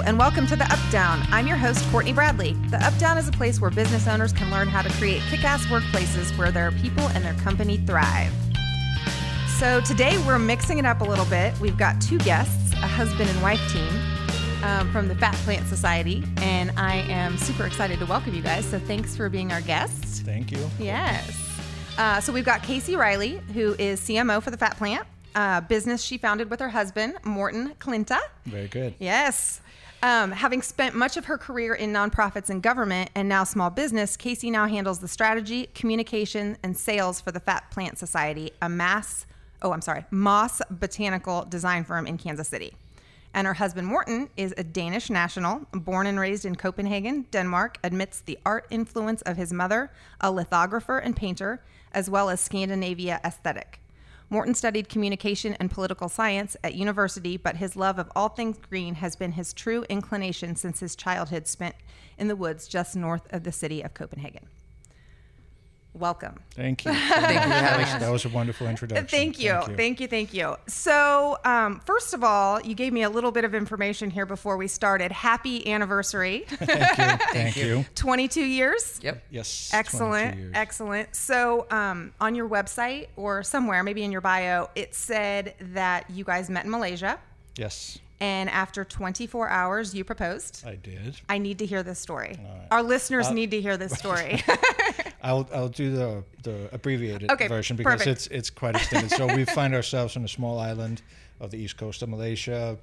Hello, and welcome to the Updown. I'm your host, Courtney Bradley. The Updown is a place where business owners can learn how to create kick ass workplaces where their people and their company thrive. So, today we're mixing it up a little bit. We've got two guests, a husband and wife team um, from the Fat Plant Society, and I am super excited to welcome you guys. So, thanks for being our guests. Thank you. Yes. Uh, so, we've got Kasey Riley, who is CMO for the Fat Plant, uh, business she founded with her husband, Morten Klinte. Very good. Yes. Um, having spent much of her career in nonprofits and government and now small business, Kasey now handles the strategy, communication, and sales for the Fat Plant Society, a mass, oh, I'm sorry, Moss botanical design firm in Kansas City. And her husband, Morten, is a Danish national, born and raised in Copenhagen, Denmark, admits the art influence of his mother, a lithographer and painter, as well as Scandinavia aesthetic. Morten studied communication and political science at university, but his love of all things green has been his true inclination since his childhood spent in the woods just north of the city of Copenhagen. Welcome. Thank you. Thank you for having. That was a wonderful introduction. Thank you. Thank you. Thank you. So, um, first of all, you gave me a little bit of information here before we started. Happy anniversary. Thank you. Thank you. you. 22 years. Yep. Yes. Excellent. years. Excellent. So, um, on your website or somewhere, maybe in your bio, it said that you guys met in Malaysia. Yes, And after 24 hours, you proposed. I did. I need to hear this story. right. Our listeners Uh, need to hear this story. I'll I'll do the the abbreviated Okay, version because perfect. it's it's quite extended. so we find ourselves on a small island of the east coast of Malaysia,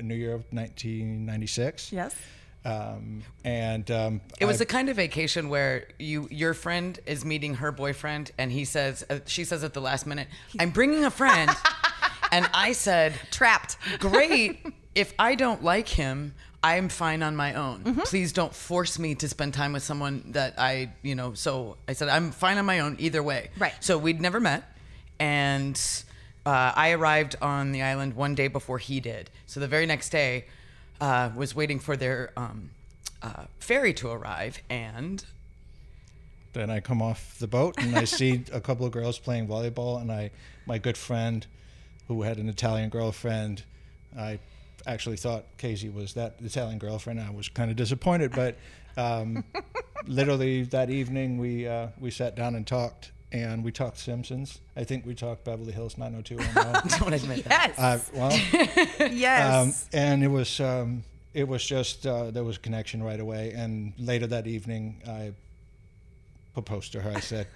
New Year of 1996. yes. Um, and um, It was I- the kind of vacation where you your friend is meeting her boyfriend, and he says, uh, she says at the last minute, "I'm bringing a friend," and I said, Trapped. "Great. If I don't like him." I'm fine on my own. Mm-hmm. Please don't force me to spend time with someone that I, you know. So I said I'm fine on my own either way. Right. So we'd never met, and uh, I arrived on the island one day before he did. So the very next day, uh, was waiting for their um, uh, ferry to arrive, and Then I come off the boat and I see a couple of girls playing volleyball, and I, my good friend, who had an Italian girlfriend, I actually thought Kasey was that Italian girlfriend. I was kind of disappointed, but um, literally that evening we uh, we sat down and talked, and we talked Simpsons. I think we talked Beverly Hills 90210. don't admit that. Yes. uh, well, yes. um, and it was um, it was just uh, there was a connection right away. And later that evening, I proposed to her. I said,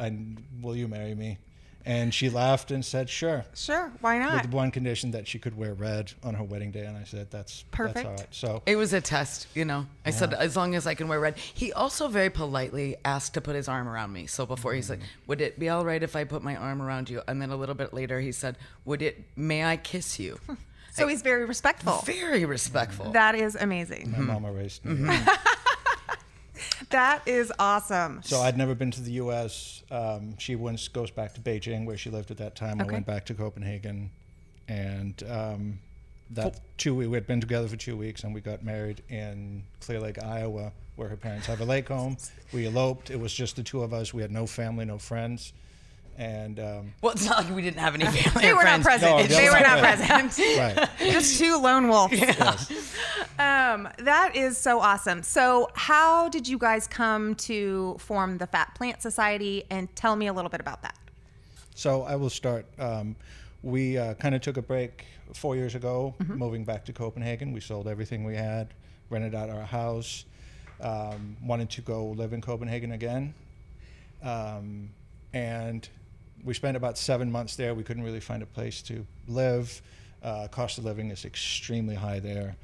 I, "Will you marry me?" And she laughed and said, "Sure." sure. Why not? With one condition that she could wear red on her wedding day, and I said, "That's Perfect. That's all right." So It was a test, you know. I said as long as I can wear red. He also very politely asked to put his arm around me. So before he's like, mm-hmm. "Would it be all right if I put my arm around you?" And then a little bit later, he said, "Would it? May I kiss you?" so he's very respectful. Very respectful. That is amazing. my mm-hmm. mama raised me. Mm-hmm. That is awesome. So I'd never been to the U.S. Um, she once goes back to Beijing, where she lived at that time. Okay. I went back to Copenhagen, and um, that two we had been together for two weeks, and we got married in Clear Lake, Iowa, where her parents have a lake home. We eloped. It was just the two of us. We had no family, no friends, and um, well, it's not like we didn't have any family. they or were not present. No, they were not present. right. Just two lone wolves. Um, that is so awesome. So, how did you guys come to form the Fat Plant Society? And tell me a little bit about that. So I will start. Um, we uh, kind of took a break four years ago, moving back to Copenhagen. We sold everything we had, rented out our house, um, wanted to go live in Copenhagen again. Um, and we spent about seven months there. We couldn't really find a place to live. Uh, cost of living is extremely high there.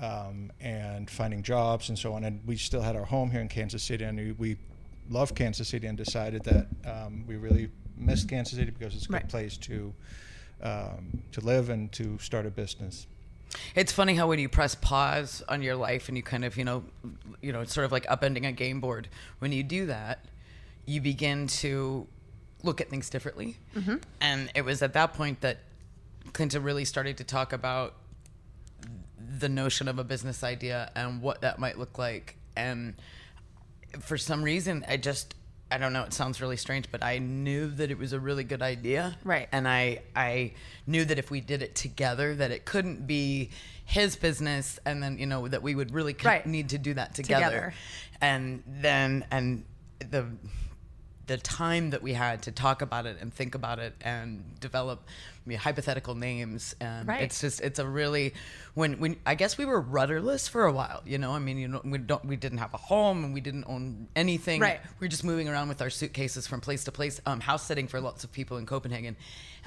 Um, and finding jobs and so on. And we still had our home here in Kansas City, and we, we loved Kansas City and decided that um, we really missed Kansas City because it's a good Right. place to um, to live and to start a business. It's funny how when you press pause on your life and you kind of, you know, you know, it's sort of like upending a game board. When you do that, you begin to look at things differently. Mm-hmm. And it was at that point that Klinte really started to talk about the notion of a business idea and what that might look like. And for some reason, I just I don't know. It sounds really strange, but I knew that it was a really good idea, Right. And I I knew that if we did it together, that it couldn't be his business, and then you know that we would really co- Right. need to do that together. Together. And then and the the time that we had to talk about it and think about it and develop I mean, hypothetical names and Right. it's just it's a really when when I guess we were rudderless for a while you know I mean you know we don't we didn't have a home and we didn't own anything Right. we were just moving around with our suitcases from place to place um, house sitting for lots of people in Copenhagen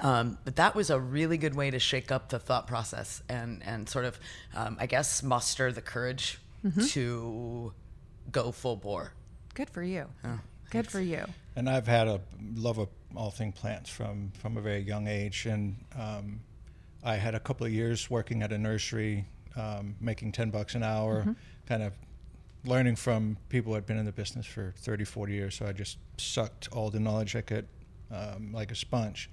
um, but that was a really good way to shake up the thought process and and sort of um, I guess muster the courage Mm-hmm. to go full bore Good for you. Oh, Good for you. And I've had a love of all thing plants from from a very young age, and um, I had a couple of years working at a nursery, um, making ten bucks an hour, kind of learning from people who had been in the business for 30, 40 years. So I just sucked all the knowledge I could, um, like a sponge.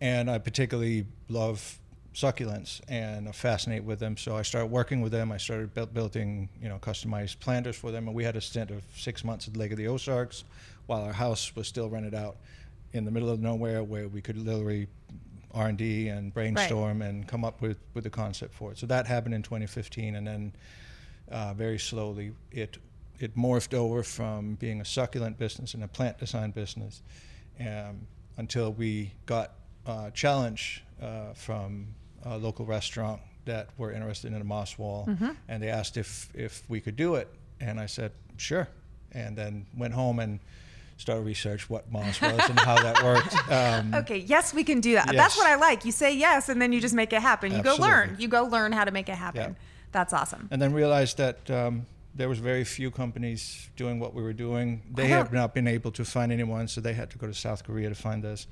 And I particularly love succulents and I'm fascinated with them. So I started working with them. I started build, building, you know, customized planters for them. And we had a stint of six months at Lake of the Ozarks while our house was still rented out in the middle of nowhere where we could literally R&D and brainstorm and come up with, with the concept for it. So that happened in 2015. And then uh, very slowly it it morphed over from being a succulent business and a plant design business um, until we got a challenge uh, from a local restaurant that were interested in a moss wall and they asked if if we could do it and I said sure and then went home and started research what moss was and how that worked um, Okay, yes, we can do that. That's what I like. You say yes, and then you just make it happen. You go learn. You go learn how to make it happen. Yeah. That's awesome. and then realized that um, there was very few companies doing what we were doing. They have not been able to find anyone, so they had to go to South Korea to find us,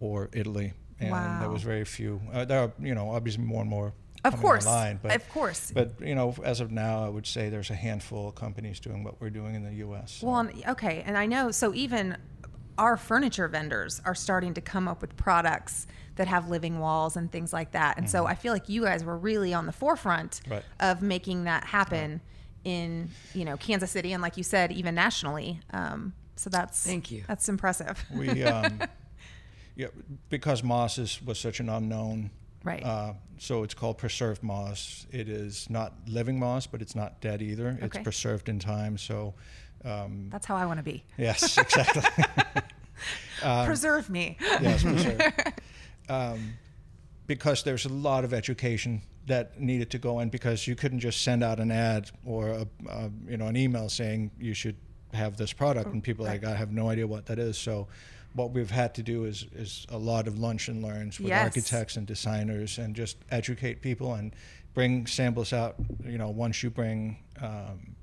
or Italy, and there was very few. Uh, there are, you know, obviously more and more. Of course. online, but, Of course. But you know, as of now, I would say there's a handful of companies doing what we're doing in the U.S. so- Well, and- okay, and I know. So even our furniture vendors are starting to come up with products that have living walls and things like that. And so I feel like you guys were really on the forefront Mm-hmm. Right. of making that happen in you know Kansas City and like you said, even nationally. Um, so that's Thank you. That's impressive. we um, yeah because moss is was such an unknown Right. uh, so it's called preserved moss it is not living moss but it's not dead either it's preserved in time so um, That's how I want to be. yes exactly Um, Preserve me. yes preserved. Um, because there's a lot of education that needed to go in because you couldn't just send out an ad or a, a, you know an email saying you should have this product and people are like I have no idea what that is so what we've had to do is is a lot of lunch and learns with Yes. architects and designers and just educate people and bring samples out you know once you bring um,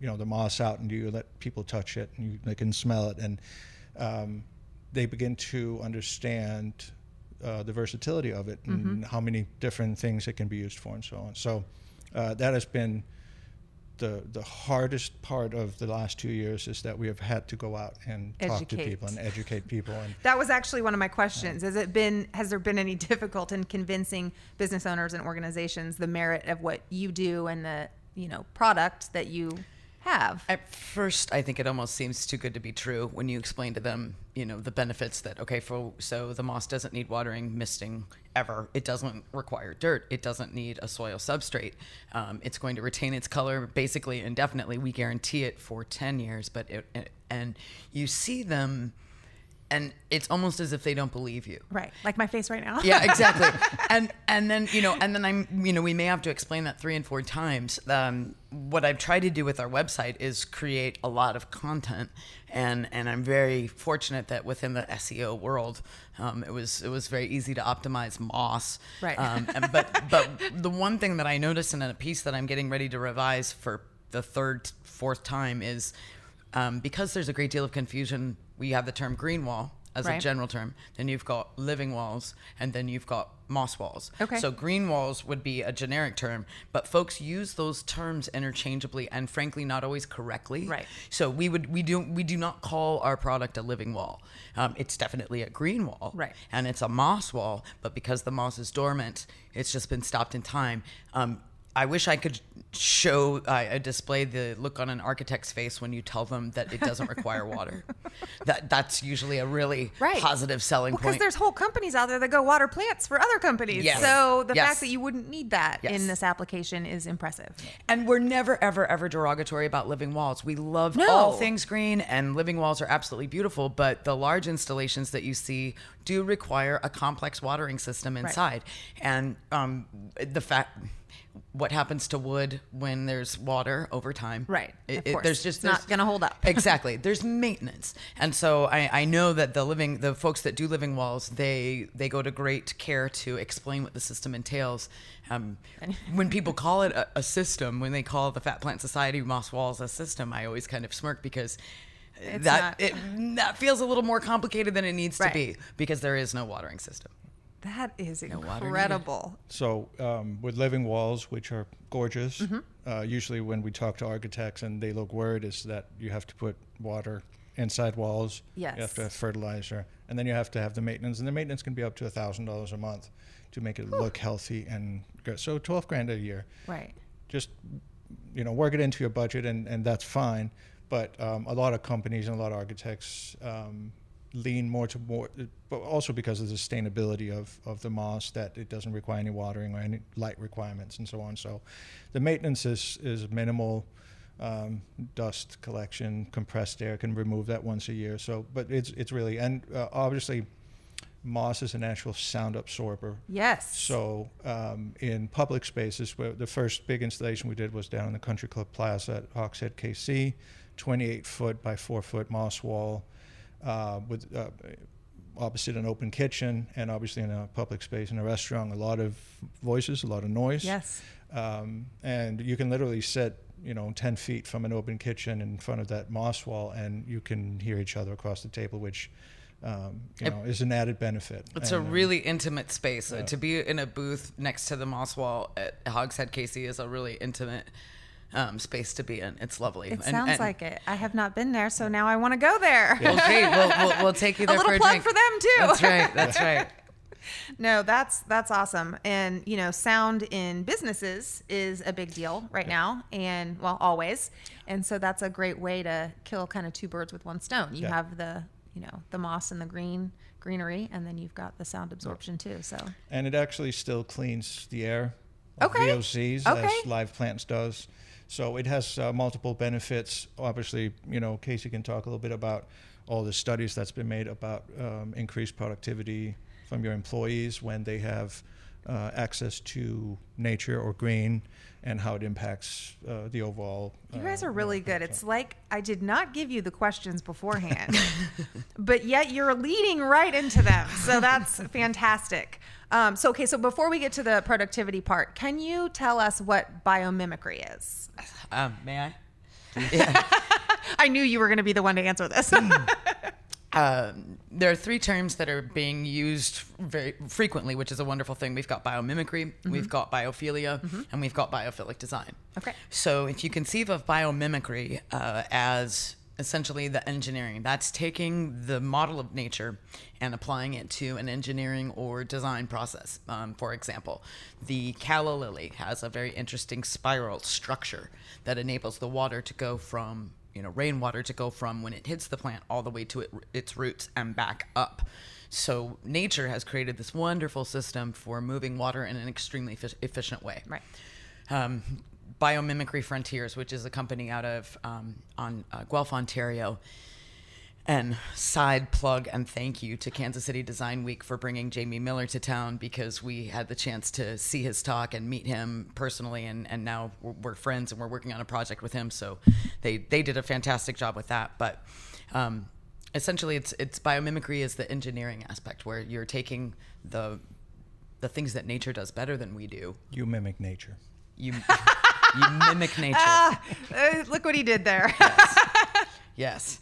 you know the moss out and you let people touch it and you, they can smell it and um, they begin to understand uh, the versatility of it and how many different things it can be used for and so on. So uh, that has been the the hardest part of the last two years is that we have had to go out and talk to people and educate people and That was actually one of my questions. Has it been has there been any difficult in convincing business owners and organizations the merit of what you do and the, you know, product that you have? At first, I think it almost seems too good to be true when you explain to them, you know, the benefits that okay, for so the moss doesn't need watering, misting ever. It doesn't require dirt. It doesn't need a soil substrate. Um, it's going to retain its color basically indefinitely. We guarantee it for ten years. But it, it- and you see them, and it's almost as if they don't believe you. Right. Like my face right now. yeah exactly and and then you know and then i'm you know we may have to explain that three and four times um, what i've tried to do with our website is create a lot of content and and i'm very fortunate that within the seo world um, it was it was very easy to optimize moss Right. um, and, but but the one thing that i noticed in a piece that i'm getting ready to revise for the third fourth time is um, because there's a great deal of confusion we have the term green wall as a general term. Then you've got living walls, and then you've got moss walls. Okay. So green walls would be a generic term, but folks use those terms interchangeably, and frankly, not always correctly. Right. So we would we do we do not call our product a living wall. Um, it's definitely a green wall. Right. And it's a moss wall, but because the moss is dormant, it's just been stopped in time. Um, I wish I could show uh, display the look on an architect's face when you tell them that it doesn't require water. that that's usually a really Right. positive selling Because point. Because there's whole companies out there that go water plants for other companies. Yes. So the Yes. fact that you wouldn't need that Yes. in this application is impressive. And we're never, ever, ever derogatory about living walls. We love No. all things green, and living walls are absolutely beautiful. But the large installations that you see do require a complex watering system inside. And um, the fact, what happens to wood when there's water over time? Right. It, it- there's just It's not gonna hold up. exactly. There's maintenance, and so I, I know that the living, the folks that do living walls, they they go to great care to explain what the system entails. Um, when people call it a, a system, when they call the Fat Plant Society Moss Walls a system, I always kind of smirk because It's that not. it, that feels a little more complicated than it needs Right. to be because there is no watering system. That is water needed. incredible. So um, with living walls, which are gorgeous, Mm-hmm. uh, usually when we talk to architects and they look worried is that you have to put water inside walls. Yes. You have to have fertilizer, and then you have to have the maintenance, and the maintenance can be up to a thousand dollars a month to make it look healthy and good. So twelve grand a year. Right. Just you know work it into your budget, and and that's fine. But um, a lot of companies and a lot of architects um, lean more to more, but also because of the sustainability of, of the moss that it doesn't require any watering or any light requirements and so on. So the maintenance is, is minimal. Um, dust collection, compressed air can remove that once a year. So, but it's it's really and uh, obviously, moss is a natural sound absorber. Yes. So um, in public spaces, where the first big installation we did was down in the Country Club Plaza at Hogshead, KC, 28 foot by 4 foot moss wall uh, with uh, opposite an open kitchen and obviously in a public space in a restaurant, a lot of voices, a lot of noise. Yes. Um, and you can literally sit, you know, 10 feet from an open kitchen in front of that moss wall and you can hear each other across the table, which, um, you It- know, is an added benefit. It's a And, um, really intimate space. Uh, yeah. to be in a booth next to the moss wall at Hogshead KC is a really intimate um, space to be in. It's lovely. It And- sounds and- like it. I have not been there, so now I want to go there. Well, great. We'll, we'll, we'll take you A there little for a plug drink. for them too. That's right. That's right. No, that's that's awesome. And you know, sound in businesses is a big deal right now and well, always. And so that's a great way to kill kind of two birds with one stone. You Yeah. have the, you know, the moss and the green greenery and then you've got the sound absorption too. So and it actually still cleans the air Okay. VOCs Okay. as live plants does. So it has uh, multiple benefits. Obviously, you know, Kasey can talk a little bit about all the studies that's been made about um, increased productivity from your employees when they have uh, access to nature or green and how it impacts uh, the overall. you guys uh, are really good. It's like I did not give you the questions beforehand, but yet you're leading right into them. So that's fantastic. Um, so, okay, so before we get to the productivity part, can you tell us what biomimicry is? Um, may I? Yeah. I knew you were going to be the one to answer this. Um, there are three terms that are being used very frequently, which is a wonderful thing. We've got biomimicry, we've got biophilia, and we've got biophilic design. Okay. So if you conceive of biomimicry uh, as essentially the engineering, that's taking the model of nature and applying it to an engineering or design process. Um, for example, the calla lily has a very interesting spiral structure that enables the water to go from you know rainwater to go from when it hits the plant all the way to it, its roots and back up. So nature has created this wonderful system for moving water in an extremely effi- efficient way right. um, Biomimicry Frontiers, which is a company out of um, on uh, Guelph, Ontario. And side plug and thank you to Kansas City Design Week for bringing Jamie Miller to town because we had the chance to see his talk and meet him personally, and, and now we're, we're friends and we're working on a project with him. So they they did a fantastic job with that. But um, essentially, it's it's biomimicry is the engineering aspect where you're taking the the things that nature does better than we do. You mimic nature. You you mimic nature. Ah, uh, look what he did there. Yes.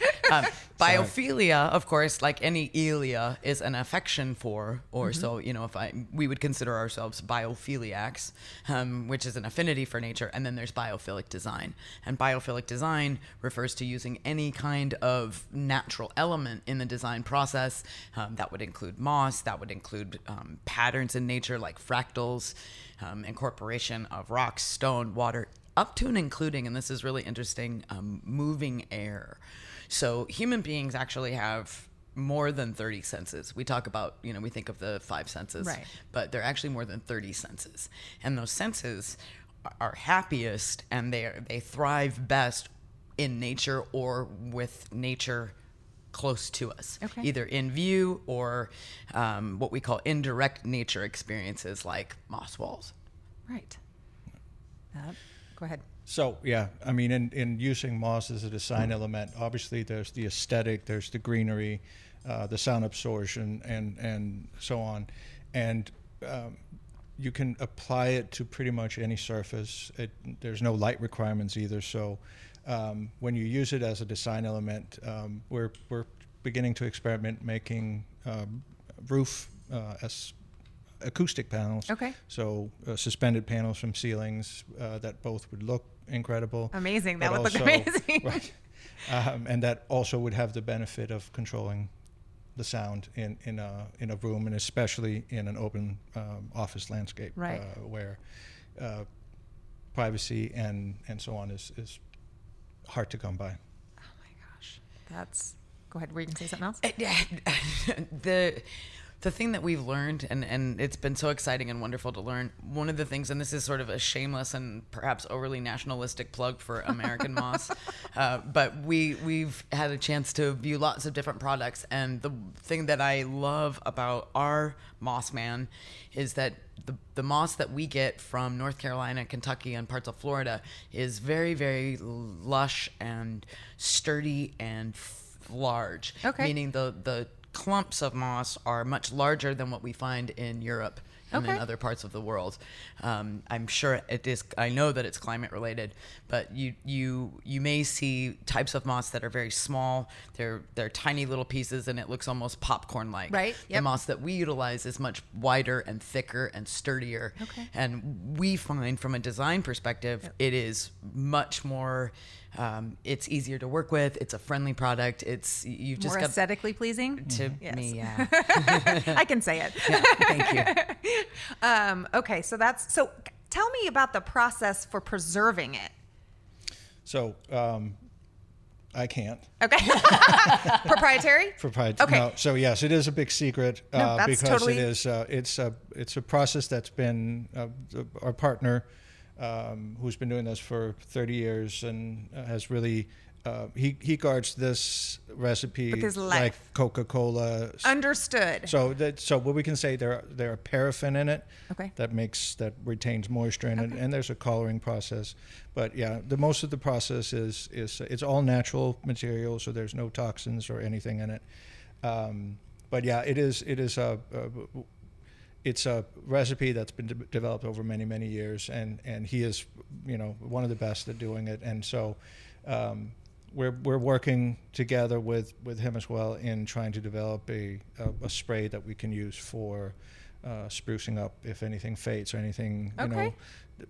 Um, biophilia, of course, like any ilia, is an affection for, or Mm-hmm. so you know, if I we would consider ourselves biophiliacs, um, which is an affinity for nature, and then there's biophilic design, and biophilic design refers to using any kind of natural element in the design process. Um, that would include moss, that would include um, patterns in nature like fractals, um, incorporation of rocks, stone, water, up to and including, and this is really interesting, um, moving air. So human beings actually have more than 30 senses. We talk about, you know, we think of the five senses, Right. but they're actually more than 30 senses. And those senses are happiest and they are, they thrive best in nature or with nature close to us, Okay. either in view or um, what we call indirect nature experiences like moss walls. Right. Uh, go ahead. So yeah, I mean, in, in using moss as a design element, obviously there's the aesthetic, there's the greenery, uh, the sound absorption, and and so on, and um, you can apply it to pretty much any surface. It, there's no light requirements either. So um, when you use it as a design element, um, we're we're beginning to experiment making um, roof uh, as acoustic panels. Okay. So uh, suspended panels from ceilings uh, that both would look incredible. Amazing. That but would look also- amazing. Right. Um, and that also would have the benefit of controlling the sound in, in, a, in a room and especially in an open um, office landscape Right. uh, where uh, privacy and, and so on is, is hard to come by. Oh my gosh. That's. Go ahead. Were you going to say something else? the the thing that we've learned and and it's been so exciting and wonderful to learn one of the things and this is sort of a shameless and perhaps overly nationalistic plug for american moss uh, but we we've had a chance to view lots of different products and the thing that i love about our moss man is that the, the moss that we get from north carolina kentucky and parts of florida is very very lush and sturdy and f- large Okay. meaning the the clumps of moss are much larger than what we find in Europe and in other parts of the world. Um, I'm sure it is. I know that it's climate related, but you you you may see types of moss that are very small. They're they're tiny little pieces, and it looks almost popcorn like. Right, The moss that we utilize is much wider and thicker and sturdier. Okay. And we find from a design perspective, it is much more. Um, it's easier to work with. It's a friendly product. It's you've just More got aesthetically pleasing. to Yes. me. Yeah. I can say it. yeah. Thank you. Um, okay, so that's so. Tell me about the process for preserving it. So um, I can't. Okay, proprietary. Proprietary. Okay. No, so yes, it is a big secret No, uh, that's because totally- it is. Uh, it's a it's a process that's been uh, our partner, um, who's been doing this for 30 years and uh, has really. Uh, he he guards this recipe like. Coca-Cola. Understood. So that so what we can say there there are paraffin in it. Okay. That makes that retains moisture in it, and there's a coloring process. But yeah, the most of the process is is it's all natural material, so there's no toxins or anything in it. Um, but yeah, it is it is a, a it's a recipe that's been de- developed over many many years, and and he is you know one of the best at doing it, and so. Um, we're, we're working together with, with him as well in trying to develop a, a, a spray that we can use for uh, sprucing up if anything fades or anything, you know,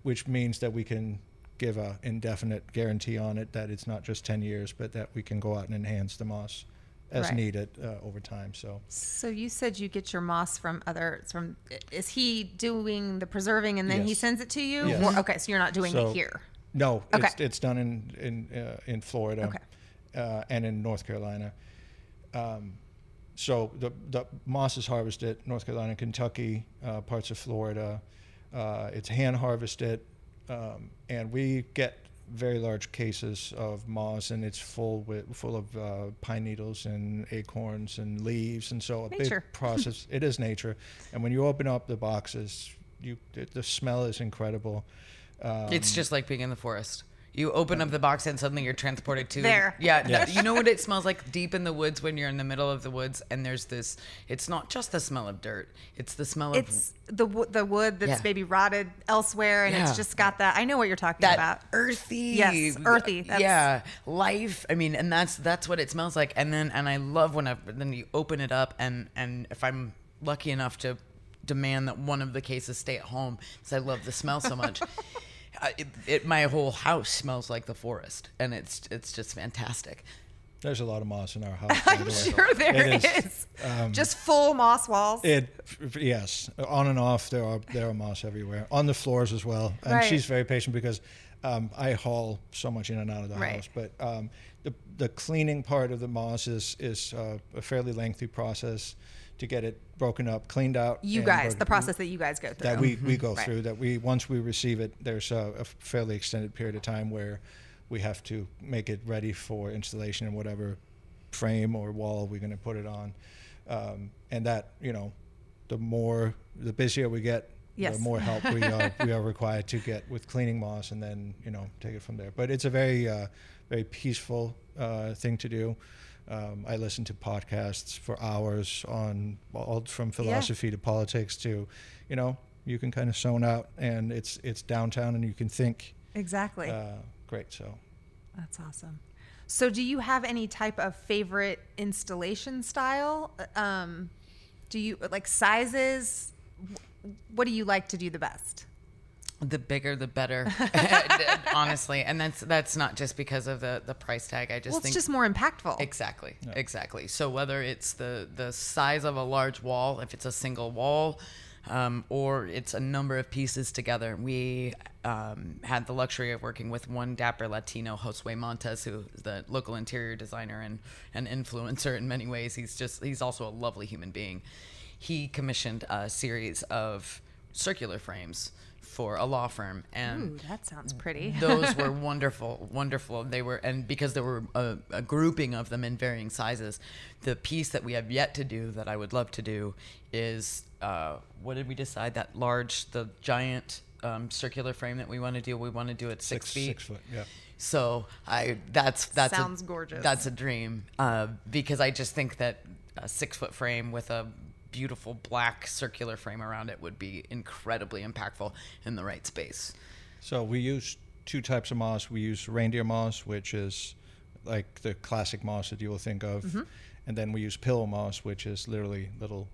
which means that we can give a indefinite guarantee on it that it's not just 10 years, but that we can go out and enhance the moss as Right. needed uh, over time. So So you said you get your moss from other from. Is he doing the preserving and then he sends it to you? Yes. Or, okay, so you're not doing So- it here. No, Okay. it's, it's done in in uh, in Florida Okay. uh, and in North Carolina. Um, so the the moss is harvested North Carolina, Kentucky, uh, parts of Florida. Uh, it's hand harvested, um, and we get very large cases of moss, and it's full with full of uh, pine needles and acorns and leaves, and so a Nature. big process. it is nature, and when you open up the boxes, you the, the smell is incredible. Um, It's just like being in the forest. You open up the box and suddenly you're transported to There. Yeah, Yes. you know what it smells like deep in the woods when you're in the middle of the woods and there's this. It's not just the smell of dirt; it's the smell of It's the the wood that's Yeah. maybe rotted elsewhere, and Yeah. it's just got that. I know what you're talking that about. earthy Yes, earthy, that's- yeah life i mean and that's that's what it smells like and then and i love when I, then you open it up and and if i'm lucky enough to demand that one of the cases stay at home because i love the smell so much uh, it, it my whole house smells like the forest and it's it's just fantastic There's a lot of moss in our house. by I'm way. sure there It is. um, just full moss walls. It yes, on and off there are there are moss everywhere on the floors as well. And Right. she's very patient because um, I haul so much in and out of the Right. house. But um, the the cleaning part of the moss is is uh, a fairly lengthy process to get it broken up, cleaned out. you guys, the process that you guys go through. that we, we go Right. through that we once we receive it there's a, a fairly extended period of time where we have to make it ready for installation in whatever frame or wall we're going to put it on um, and that you know the more the busier we get Yes. the more help we are we are required to get with cleaning moss and then you know take it from there but it's a very uh, very peaceful uh, thing to do um, I listen to podcasts for hours on all from philosophy to politics to, you know, you can kind of zone out and it's it's downtown and you can think. exactly. Uh, great. So That's awesome. So, do you have any type of favorite installation style? Um, do you like sizes? What do you like to do the best? The bigger the better honestly and that's that's not just because of the the price tag i just Well, it's think just more impactful. Exactly. Exactly. So whether it's the the size of a large wall, if it's a single wall, um, or it's a number of pieces together, we um, had the luxury of working with one dapper Latino, Josue Montes, who is the local interior designer and an influencer in many ways. He's just he's also a lovely human being. He commissioned a series of circular frames for a law firm, and Ooh, that sounds pretty. those were wonderful, wonderful. They were, and because there were a, a grouping of them in varying sizes, the piece that we have yet to do that I would love to do is uh, what did we decide? That large, the giant um, circular frame that we want to do. We want to do it six, feet. Six foot. Yeah. So I that's that's Sounds a, gorgeous. That's a dream uh, because I just think that a six foot frame with a beautiful black circular frame around it would be incredibly impactful in the right space. So we use two types of moss. We use reindeer moss, which is like the classic moss that you will think of, Mm-hmm. and then we use pillow moss, which is literally little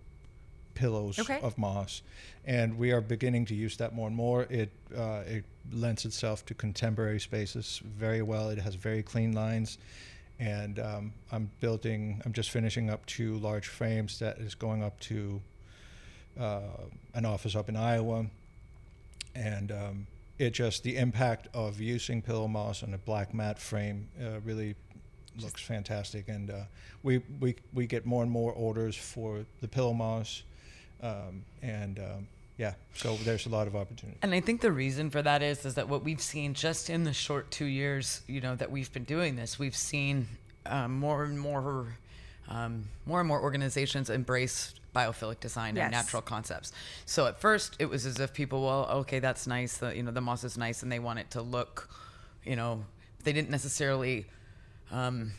pillows Okay. of moss. And we are beginning to use that more and more. It uh, it lends itself to contemporary spaces very well. It has very clean lines. And um, I'm building. I'm just finishing up two large frames that is going up to uh, an office up in Iowa and um, it just the impact of using pillow moss on a black matte frame uh, really looks fantastic and uh, we, we we get more and more orders for the pillow moss um, and um, yeah so there's a lot of opportunity And I think the reason for that is is that what we've seen just in the short two years, you know, that we've been doing this, we've seen um, more and more, um, more and more organizations embrace biophilic design Yes. and natural concepts. So at first, it was as if people, well, okay, that's nice. The, you know, the moss is nice, and they want it to look, you know, they didn't necessarily. Um,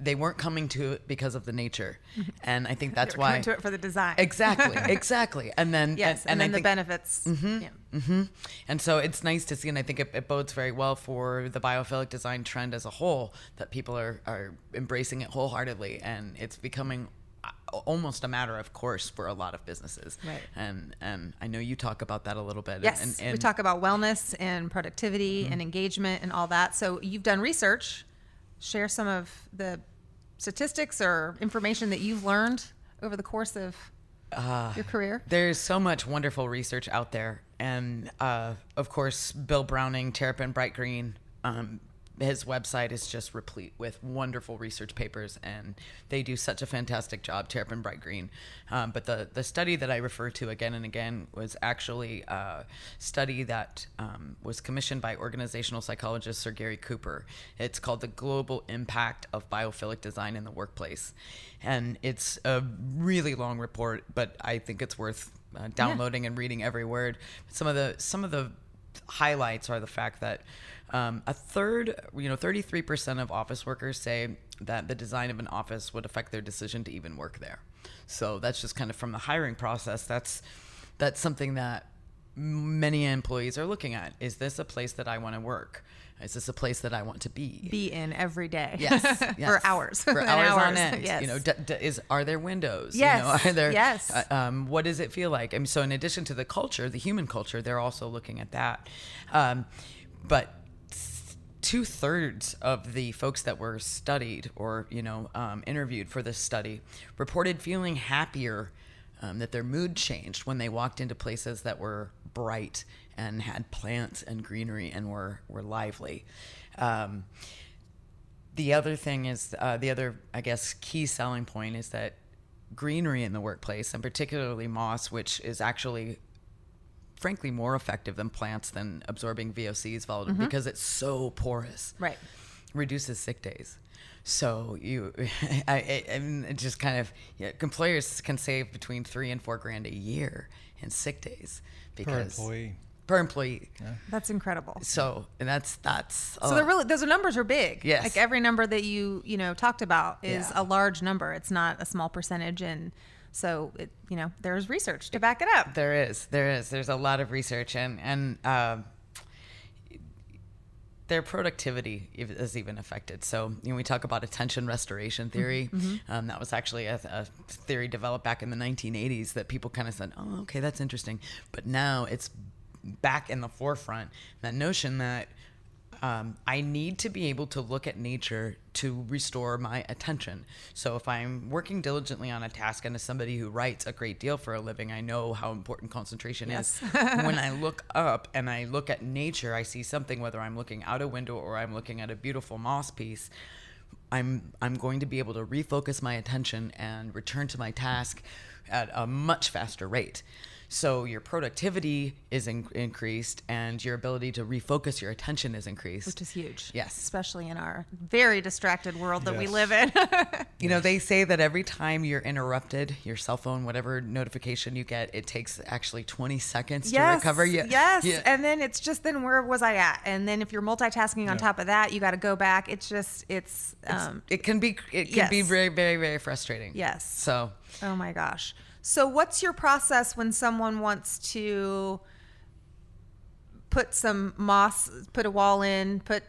they weren't coming to it because of the nature, and I think that's why. coming to it for the design. Exactly, exactly, and then Yes, and, I then the think- benefits. Yeah. hmm And so it's nice to see, and I think it, it bodes very well for the biophilic design trend as a whole that people are, are embracing it wholeheartedly, and it's becoming uh, almost a matter of course for a lot of businesses. Right. And and I know you talk about that a little bit. Yes, And, we and talk about wellness and productivity Mm-hmm. and engagement and all that. So you've done research. Share some of the statistics or information that you've learned over the course of Ah. your career. There's so much wonderful research out there, and uh, of course, Bill Browning, Terrapin Bright Green, um, his website is just replete with wonderful research papers, and they do such a fantastic job. Terrapin Bright Green, um, but the the study that I refer to again and again was actually a study that um, was commissioned by organizational psychologist Sir Gary Cooper. It's called the Global Impact of Biophilic Design in the Workplace, and it's a really long report, but I think it's worth uh, downloading and reading every word. Some of the some of the highlights are the fact that um, a third, you know, 33% of office workers say that the design of an office would affect their decision to even work there. So that's just kind of from the hiring process. That's that's something that many employees are looking at. Is this a place that I want to work? Is this a place that I want to be? Be in every day. Yes, for hours. For And hours, on end. Yes. You know, d- d- is are there windows? Yes, You know, are there? yes. uh, um, what does it feel like? I mean, so in addition to the culture, the human culture, they're also looking at that. Um, but two thirds of the folks that were studied or you know um, interviewed for this study reported feeling happier. Um, that their mood changed when they walked into places that were bright and had plants and greenery and were were lively. Um, the other thing is uh, the other i guess key selling point is that greenery in the workplace and particularly moss which is actually frankly more effective than plants than absorbing vocs volatile because it's so porous Right. reduces sick days so you I, I, I mean, it just kind of yeah, employers can save between three and four grand a year in sick days per because employee. Per employee That's incredible. so and that's that's So they're really those numbers are big. Yes. Like every number that you you know talked about is Yeah. a large number. It's not a small percentage, and so it you know there's research to back it up. There is, there is. There's a lot of research, and and um their productivity is even affected. So, you know, we talk about attention restoration theory. Um, that was actually a, a theory developed back in the 1980s that people kind of said, "Oh, okay, that's interesting," but now it's back in the forefront. That notion that um, I need to be able to look at nature to restore my attention. So if I'm working diligently on a task, and as somebody who writes a great deal for a living, I know how important concentration Yes. is. when I look up and I look at nature, I see something, whether I'm looking out a window or I'm looking at a beautiful moss piece. I'm I'm going to be able to refocus my attention and return to my task at a much faster rate. So your productivity is in- increased and your ability to refocus your attention is increased. Which is huge. Yes. Especially in our very distracted world that we live in. You know, they say that every time you're interrupted, your cell phone, whatever notification you get, it takes actually 20 seconds to recover. You, yes. you- And then it's just then where was I at? And then if you're multitasking on Yeah. top of that, you got to go back. It's just it's um it can be it can be very very very frustrating. Yes. So Oh my gosh. So what's your process when someone wants to put some moss, put a wall in, put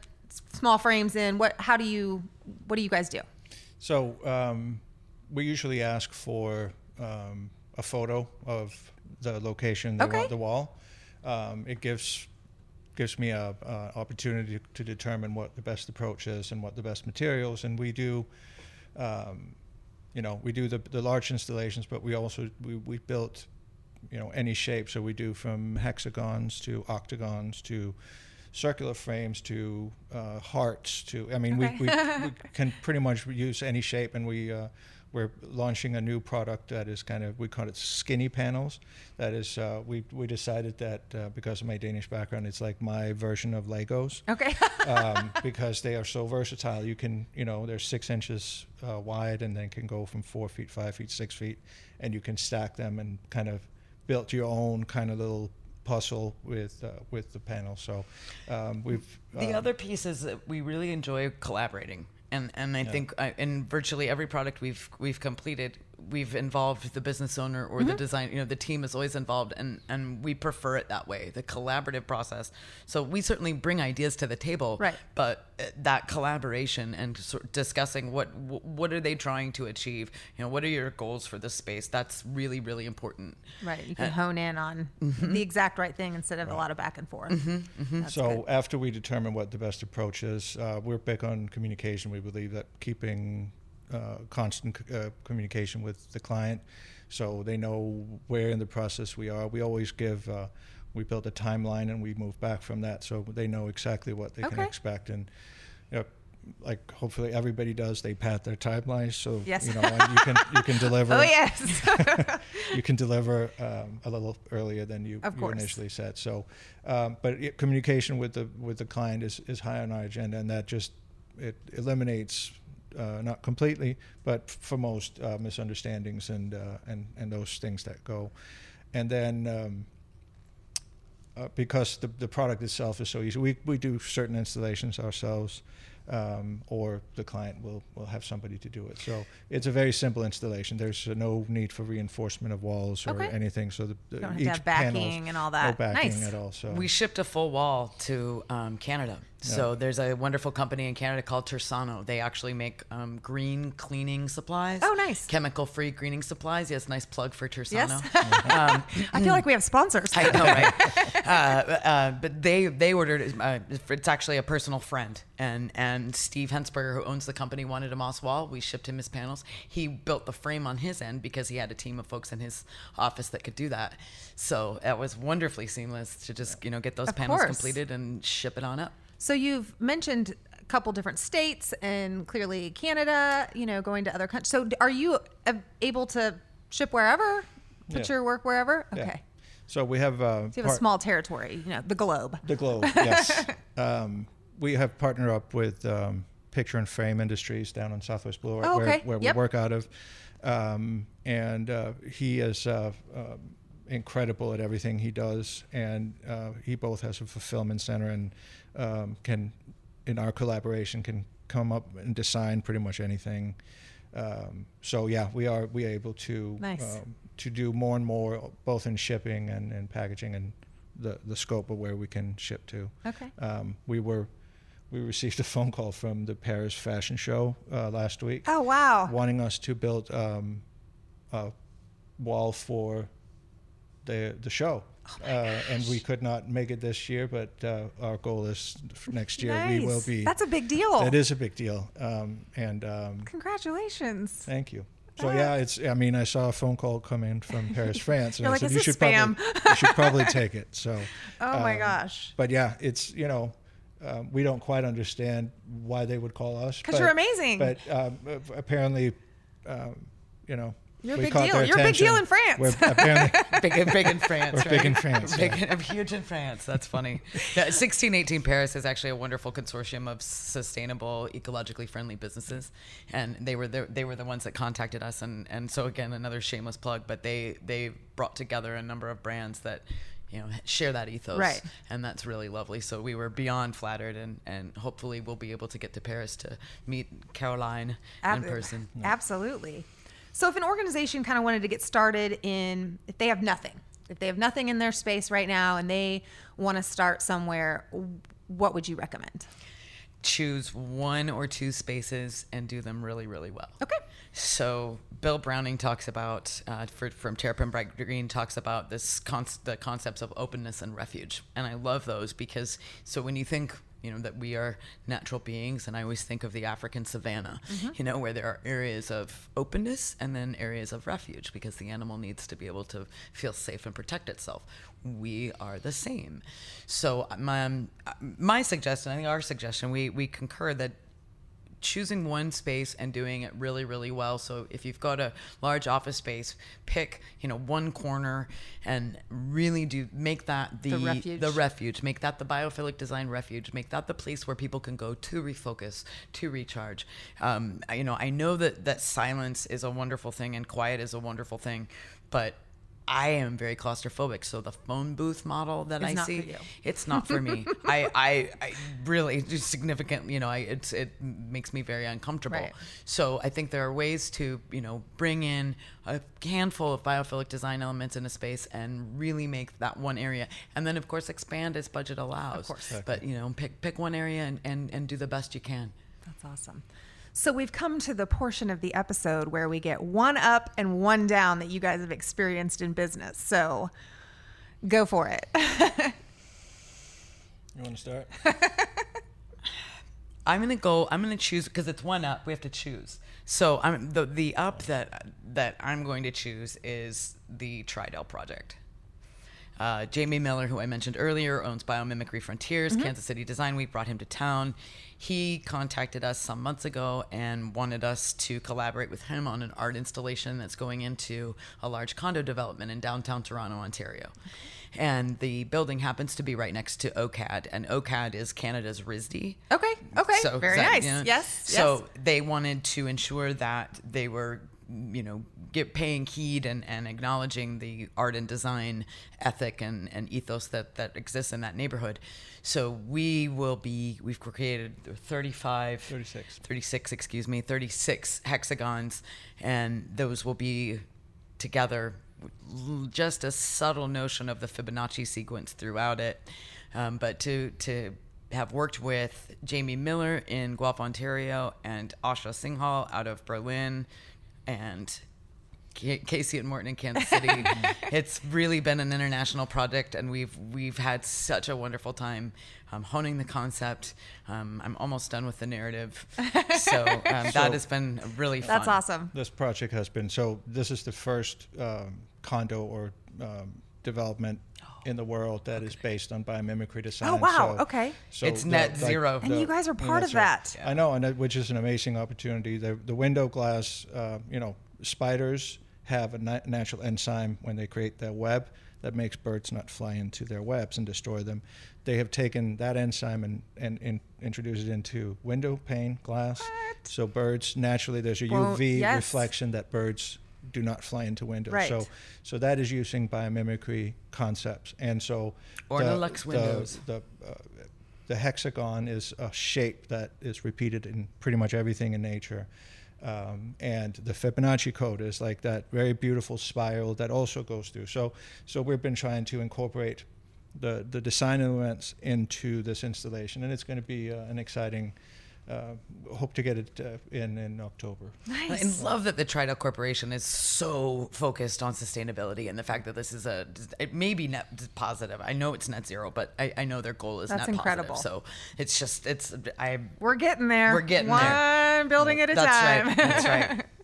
small frames in? What how do you what do you guys do? So um, we usually ask for um, a photo of the location they Okay. want the wall. Um, it gives gives me a, a opportunity to determine what the best approach is and what the best materials. And we do, um, you know, we do the, the large installations, but we also we, we built, you know, any shape. So we do from hexagons to octagons to circular frames to uh, hearts to. I mean, Okay. we, we, we can pretty much use any shape, and we. Uh, we're launching a new product that is kind of we call it skinny panels. That is, uh, we we decided that uh, because of my Danish background, it's like my version of Legos Okay. um, because they are so versatile. You can, you know, they're six inches uh, wide and then can go from four feet, five feet, six feet, and you can stack them and kind of build your own kind of little puzzle with uh, with the panel. So um, we've the uh, other piece is that we really enjoy collaborating. And, and I think uh, in virtually every product we've we've completed, we've involved the business owner or Mm-hmm. the design. You know, the team is always involved, and and we prefer it that way, the collaborative process. So we certainly bring ideas to the table, Right. But uh, that collaboration and sort of discussing what what are they trying to achieve? You know, what are your goals for this space? That's really really important. right. You can Uh, hone in on mm-hmm. the exact right thing instead of a lot of back and forth. That's so good. after we determine what the best approach is, uh, we're big on communication. We believe that keeping uh, constant c- uh, communication with the client, so they know where in the process we are. We always give. Uh, we build a timeline and we move back from that, so they know exactly what they can expect. And you know, like hopefully everybody does. They pat their timelines, so Yes. you know and you can you can deliver. Oh yes. you can deliver um, a little earlier than you, you initially said. So, um, but it, communication with the with the client is, is high on our agenda, and that just it eliminates uh, not completely, but for most uh, misunderstandings and uh, and and those things that go. And then um, uh, because the, the product itself is so easy. We, we do certain installations ourselves, um, or the client will, will have somebody to do it. So it's a very simple installation. There's uh, no need for reinforcement of walls or Okay. anything. So the, the don't have to each have panel's- backing and all that. No backing Nice. at all. So We shipped a full wall to um, Canada. So there's a wonderful company in Canada called Tersano. They actually make um, green cleaning supplies. Oh, nice. Chemical-free cleaning supplies. Yes, nice plug for Tersano. Yes. I feel like we have sponsors. I know, right? uh, uh, but they they ordered. Uh, it's actually a personal friend, and and Steve Hengsperger, who owns the company, wanted a moss wall. We shipped him his panels. He built the frame on his end because he had a team of folks in his office that could do that. So it was wonderfully seamless to just you know get those Of panels course. completed and ship it on up. So you've mentioned a couple different states and clearly Canada, you know, going to other countries. So are you able to ship wherever? Put Yeah. your work wherever? Okay. Yeah. So we have. Uh, So you have a small territory, you know, the globe. The globe, yes. um, we have partnered up with um, Picture and Frame Industries down in Southwest Boulevard, Oh, where, okay. where Yep. we work out of. Um, and uh, he is uh, um incredible at everything he does. And uh, he both has a fulfillment center and um, can, in our collaboration, can come up and design pretty much anything. Um, so yeah, we are we are able to Nice. um, to do more and more, both in shipping and, and packaging and the, the scope of where we can ship to. Okay. Um, we were we received a phone call from the Paris Fashion Show uh, last week, Oh, wow. wanting us to build um, a wall for the the show. Oh uh, and we could not make it this year, but uh, our goal is next year we will be. That's a big deal. That is a big deal. Um, and um, Congratulations. Thank you. So Ah. yeah, it's. I mean, I saw a phone call come in from Paris, France, and I like, said "Is you should spam?" probably you should probably take it. So. Oh, my um, gosh. But yeah, it's you know, um, we don't quite understand why they would call us because you're amazing. But um, apparently, um, you know, You're a big caught deal. their You're a big deal in France. We're apparently, Big, in- big in France. We're big in France, Big, yeah. I'm huge in France. That's funny. Yeah, 1618 Paris is actually a wonderful consortium of sustainable, ecologically friendly businesses, and they were the, they were the ones that contacted us. And, and so again, another shameless plug, but they they brought together a number of brands that you know share that ethos, Right. And that's really lovely. So we were beyond flattered, and and hopefully we'll be able to get to Paris to meet Caroline Ab- in person. Absolutely. So if an organization kind of wanted to get started in, if they have nothing, if they have nothing in their space right now and they want to start somewhere, what would you recommend? choose one or two spaces and do them really, really well. Okay. So Bill Browning talks about, uh, for, from Terrapin Bright Green, talks about this con- the concepts of openness and refuge, and I love those because so when you think you know that we are natural beings, and I always think of the African savannah, mm-hmm. you know, where there are areas of openness and then areas of refuge because the animal needs to be able to feel safe and protect itself. We are the same. So um, my uh, my suggestion, I think our suggestion, we we concur that choosing one space and doing it really really well. So if you've got a large office space pick you know one corner and really do make that the The refuge. the refuge. Make that the biophilic design refuge. Make that the place where people can go to refocus to recharge. Um, you know i know that that silence is a wonderful thing and quiet is a wonderful thing but I am very claustrophobic, so the phone booth model that It's I see, it's not for me. I, I, I really just significant. You know, I it's it makes me very uncomfortable. Right. So I think there are ways to you know bring in a handful of biophilic design elements in a space and really make that one area, and then of course expand as budget allows. Of course. But you know, pick pick one area and and, and do the best you can. That's awesome. So we've come to the portion of the episode where we get one up and one down that you guys have experienced in business. So go for it. you want to start? I'm gonna go. I'm gonna choose because it's one up. We have to choose. So I'm the the up that that I'm going to choose is the Tridel project. Uh, Jamie Miller, who I mentioned earlier, owns Biomimicry Frontiers, Kansas City Design Week, brought him to town. He contacted us some months ago and wanted us to collaborate with him on an art installation that's going into a large condo development in downtown Toronto, Ontario. And the building happens to be right next to OCAD, and OCAD is Canada's RISD. okay. Okay. So Very that- nice. yeah. Yes. So yes. they wanted to ensure that they were you know, get paying heed and, and acknowledging the art and design ethic and, and ethos that, that exists in that neighborhood. So we will be, we've created 35, 36. 36, excuse me, 36 hexagons, and those will be together just a subtle notion of the Fibonacci sequence throughout it. Um, but to to have worked with Jamie Miller in Guelph, Ontario, and Asha Singhal out of Berlin, and K- Kasey and Morten in Kansas City, it's really been an international project, and we've we've had such a wonderful time um, honing the concept. Um, I'm almost done with the narrative, so um, that So- has been really fun. That's awesome. This project has been so. This is the first um, condo or um, development in the world that is based on biomimicry design. Oh, wow. So- Okay. So It's the- net like, zero. And you guys are part of right. that. I know, and that, which is an amazing opportunity. The the window glass, uh, you know, spiders have a na- natural enzyme when they create their web that makes birds not fly into their webs and destroy them. They have taken that enzyme and, and, and introduced it into window pane glass. So birds naturally there's a Well, UV yes. reflection that birds do not fly into windows. Right. So so that is using biomimicry concepts. And so Ornilux windows. The, uh, the hexagon is a shape that is repeated in pretty much everything in nature. Um, and the Fibonacci code is like that very beautiful spiral that also goes through. So, so we've been trying to incorporate the, the design elements into this installation, and it's going to be uh, an exciting. Uh, hope to get it uh, in in October. Nice. I love that the Tridel Corporation is so focused on sustainability and the fact that this is a it may be net positive. I know it's net zero, but I, I know their goal is That's net incredible. positive. So it's just it's I We're getting there. We're getting One there. building at a that's time. right. That's right.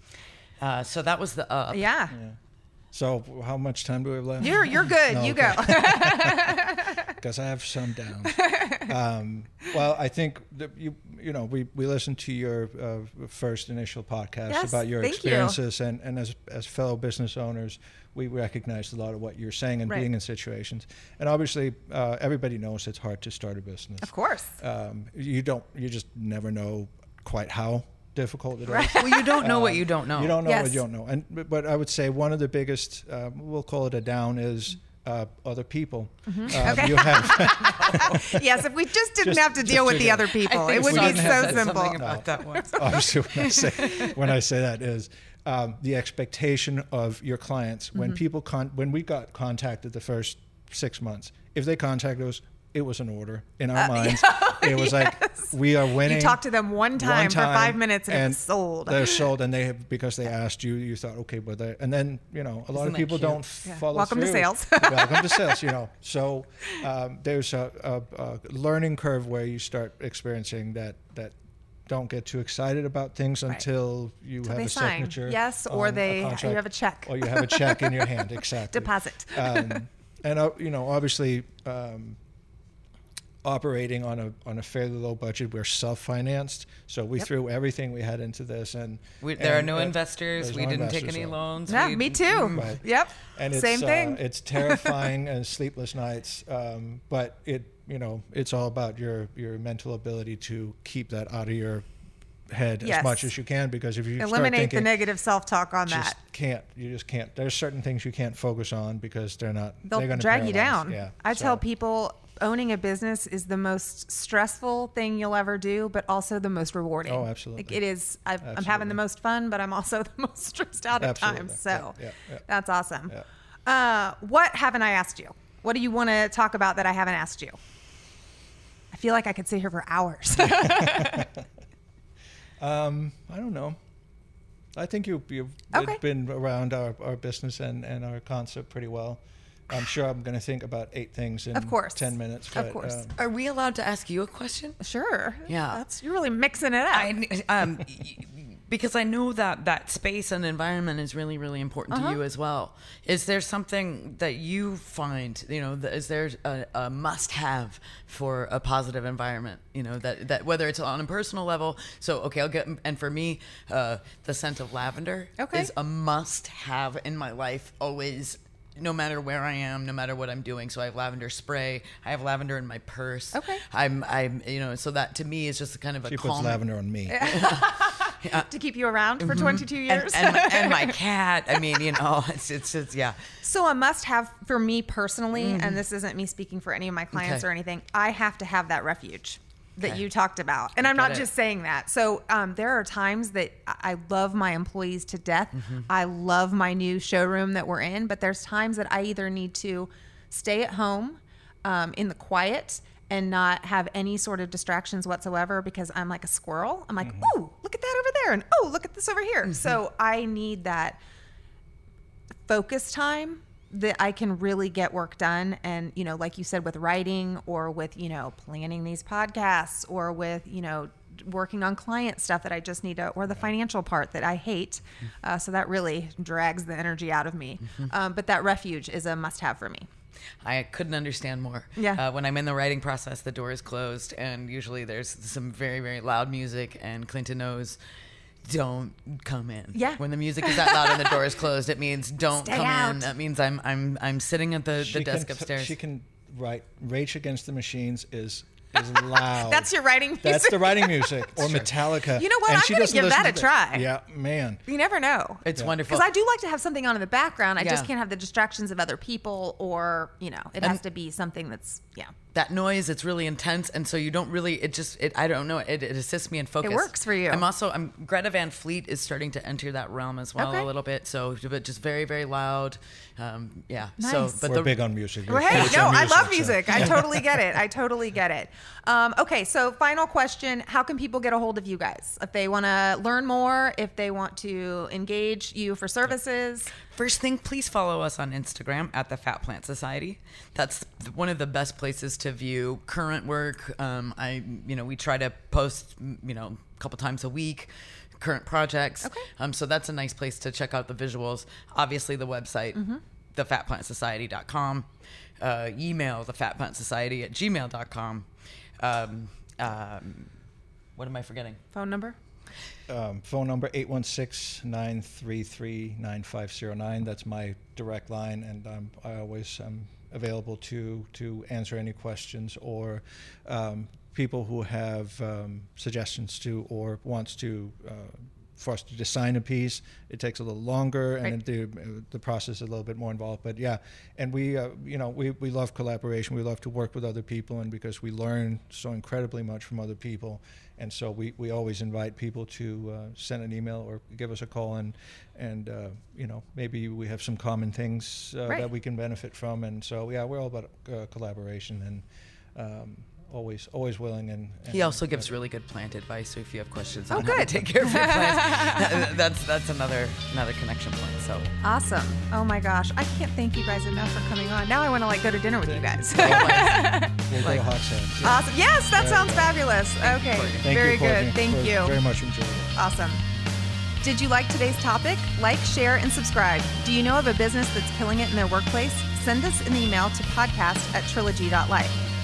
Uh, so that was the up. yeah. So, how much time do we have left? You're you're good. No, you okay. go. because I have some down. um, well, I think that you you know we, we listened to your uh, first initial podcast Yes, about your thank you. experiences, and, and as as fellow business owners, we recognized a lot of what you're saying and Right. being in situations. And obviously, uh, everybody knows it's hard to start a business. of course. Um, you don't. You just never know quite how difficult it is. Right. Well, you don't know what you don't know. You don't know Yes. what you don't know. And but, but I would say one of the biggest, um, we'll call it a down, is uh, other people. Mm-hmm. Uh, You have yes, if we just didn't Just- have to deal with the other people, it would be so have said simple. something about that once. obviously when I say when I say that is um, the expectation of your clients Mm-hmm. when people con- when we got contacted the first six months if they contacted us it was an order in our minds it was like we are winning You talked to them one time, one for five minutes and, it's sold. they're sold and they have because they asked you you thought okay but they and then you know a lot Isn't of people cute? don't Yeah. follow Welcome to sales. welcome to sales you know so um, there's a, a, a learning curve where you start experiencing that that don't get too excited about things Right. until you Till have a sign. signature Yes, or they- a you have a check. or you have a check in your hand exactly Deposit. um, and uh, you know obviously um, operating on a on a fairly low budget we're self-financed so we Yep. threw everything we had into this and We, there are no uh, investors. We no didn't take any so- loans. yeah, we, me too. Right. Yep. and it's, Same thing. Uh, it's terrifying and sleepless nights, um, but it you know it's all about your your mental ability to keep that out of your head Yes. as much as you can because if you start Eliminate thinking, the negative self-talk on just that. can't you just can't. There's certain things you can't focus on because they're not. They'll they're gonna drag you down. Yeah. I so- tell people owning a business is the most stressful thing you'll ever do, but also the most rewarding. Oh, absolutely. Like it is. I've, I'm having the most fun, but I'm also the most stressed out at Absolutely. times. So Yeah, yeah, yeah. that's awesome. Uh, what haven't I asked you? What do you want to talk about that I haven't asked you? I feel like I could sit here for hours. Um, I don't know. I think you, you've Okay. been around our, our business and, and our concept pretty well. I'm sure I'm going to think about eight things in Of course. 10 minutes. Of but, course. um, Are we allowed to ask you a question? sure. Yeah. That's you're really mixing it up. I, um, because I know that that space and environment is really, really important Uh-huh. to you as well. Is there something that you find, you know, that is there a, a must-have for a positive environment? You know, that that whether it's on a personal level. So, okay, I'll get, and for me, uh, the scent of lavender Okay. is a must-have in my life. Always. No matter where I am, no matter what I'm doing, so I have lavender spray. I have lavender in my purse. Okay. I'm, I'm, you know, so that to me is just kind of a she calm. puts lavender on me. to keep you around for mm-hmm. 22 years. and, and, my, and my cat. I mean, you know, it's it's, it's yeah. So a must have for me personally, and mm-hmm. this isn't me speaking for any of my clients Okay. or anything, I have to have that refuge that Okay. you talked about. And I'm not it. just saying that. So um, there are times that I I love my employees to death. Mm-hmm. I love my new showroom that we're in, but there's times that I either need to stay at home um, in the quiet and not have any sort of distractions whatsoever because I'm like a squirrel. I'm like, Mm-hmm. oh, look at that over there. And oh, look at this over here. So I need that focus time that I can really get work done. And, you know, like you said, with writing or with, you know, planning these podcasts or with, you know, working on client stuff that I just need to, or the financial part that I hate. Uh, so that really drags the energy out of me. Um, but that refuge is a must have for me. I couldn't understand more. Yeah. Uh, when I'm in the writing process, the door is closed, and usually there's some very, very loud music, and Klinte knows. Don't come in. Yeah. When the music is that loud and the door is closed, it means don't Stay come in. That means I'm I'm I'm sitting at the, the desk can, upstairs. She can write Rage Against the Machines is is loud. That's your writing music. That's the writing music or Metallica. You know what? And I'm she gonna give that to a the- try. Yeah, man. You never know. it's Yeah. wonderful. Because I do like to have something on in the background. I just can't have the distractions of other people or, you know, it has to be something that's, yeah. That noise it's really intense and so you don't really it just it i don't know it, it assists me in focus It works for you. i'm also i'm greta van fleet is starting to enter that realm as well Okay. a little bit so but just very very loud um yeah Nice. so but We're the big on music. We're hey, no, on I love so- music. I totally get it. I totally get it. Um, okay, so final question: How can people get a hold of you guys if they want to learn more? If they want to engage you for services? First thing, please follow us on Instagram at the Fat Plant Society. That's one of the best places to view current work. Um, I, you know, we try to post, you know, a couple times a week, current projects. Okay. Um, so that's a nice place to check out the visuals. Obviously, the website, Mm-hmm. thefatplantsociety.com. Uh, email thefatplantsociety at gmail.com. Um, um, what am I forgetting? Phone number? Um, phone number 816-933-9509. That's my direct line, and um, I always am available to to answer any questions or um, people who have um, suggestions to or wants to. Uh, for us to design a piece, it takes a little longer, and Right. the the process is a little bit more involved. But yeah, and we, uh, you know, we, we love collaboration. We love to work with other people, and because we learn so incredibly much from other people, and so we, we always invite people to uh, send an email or give us a call, and and uh, you know maybe we have some common things uh, Right. that we can benefit from, and so yeah, we're all about uh, collaboration and. Um, Always, always willing, and, and He also gives really good plant advice. So if you have questions Oh, on how to take care of your plants, that's that's another another connection point. So Awesome. Oh my gosh, I can't thank you guys enough for coming on. Now I want to like go to dinner with you guys. we'll like- go hot sands. Yeah. awesome. Yes, that sounds fabulous. Okay, Thank very you, good. Thank Very- you. Very much enjoyed it. Awesome. Did you like today's topic? Like, share, and subscribe. Do you know of a business that's killing it in their workplace? Send us an email to podcast at trilogy.life.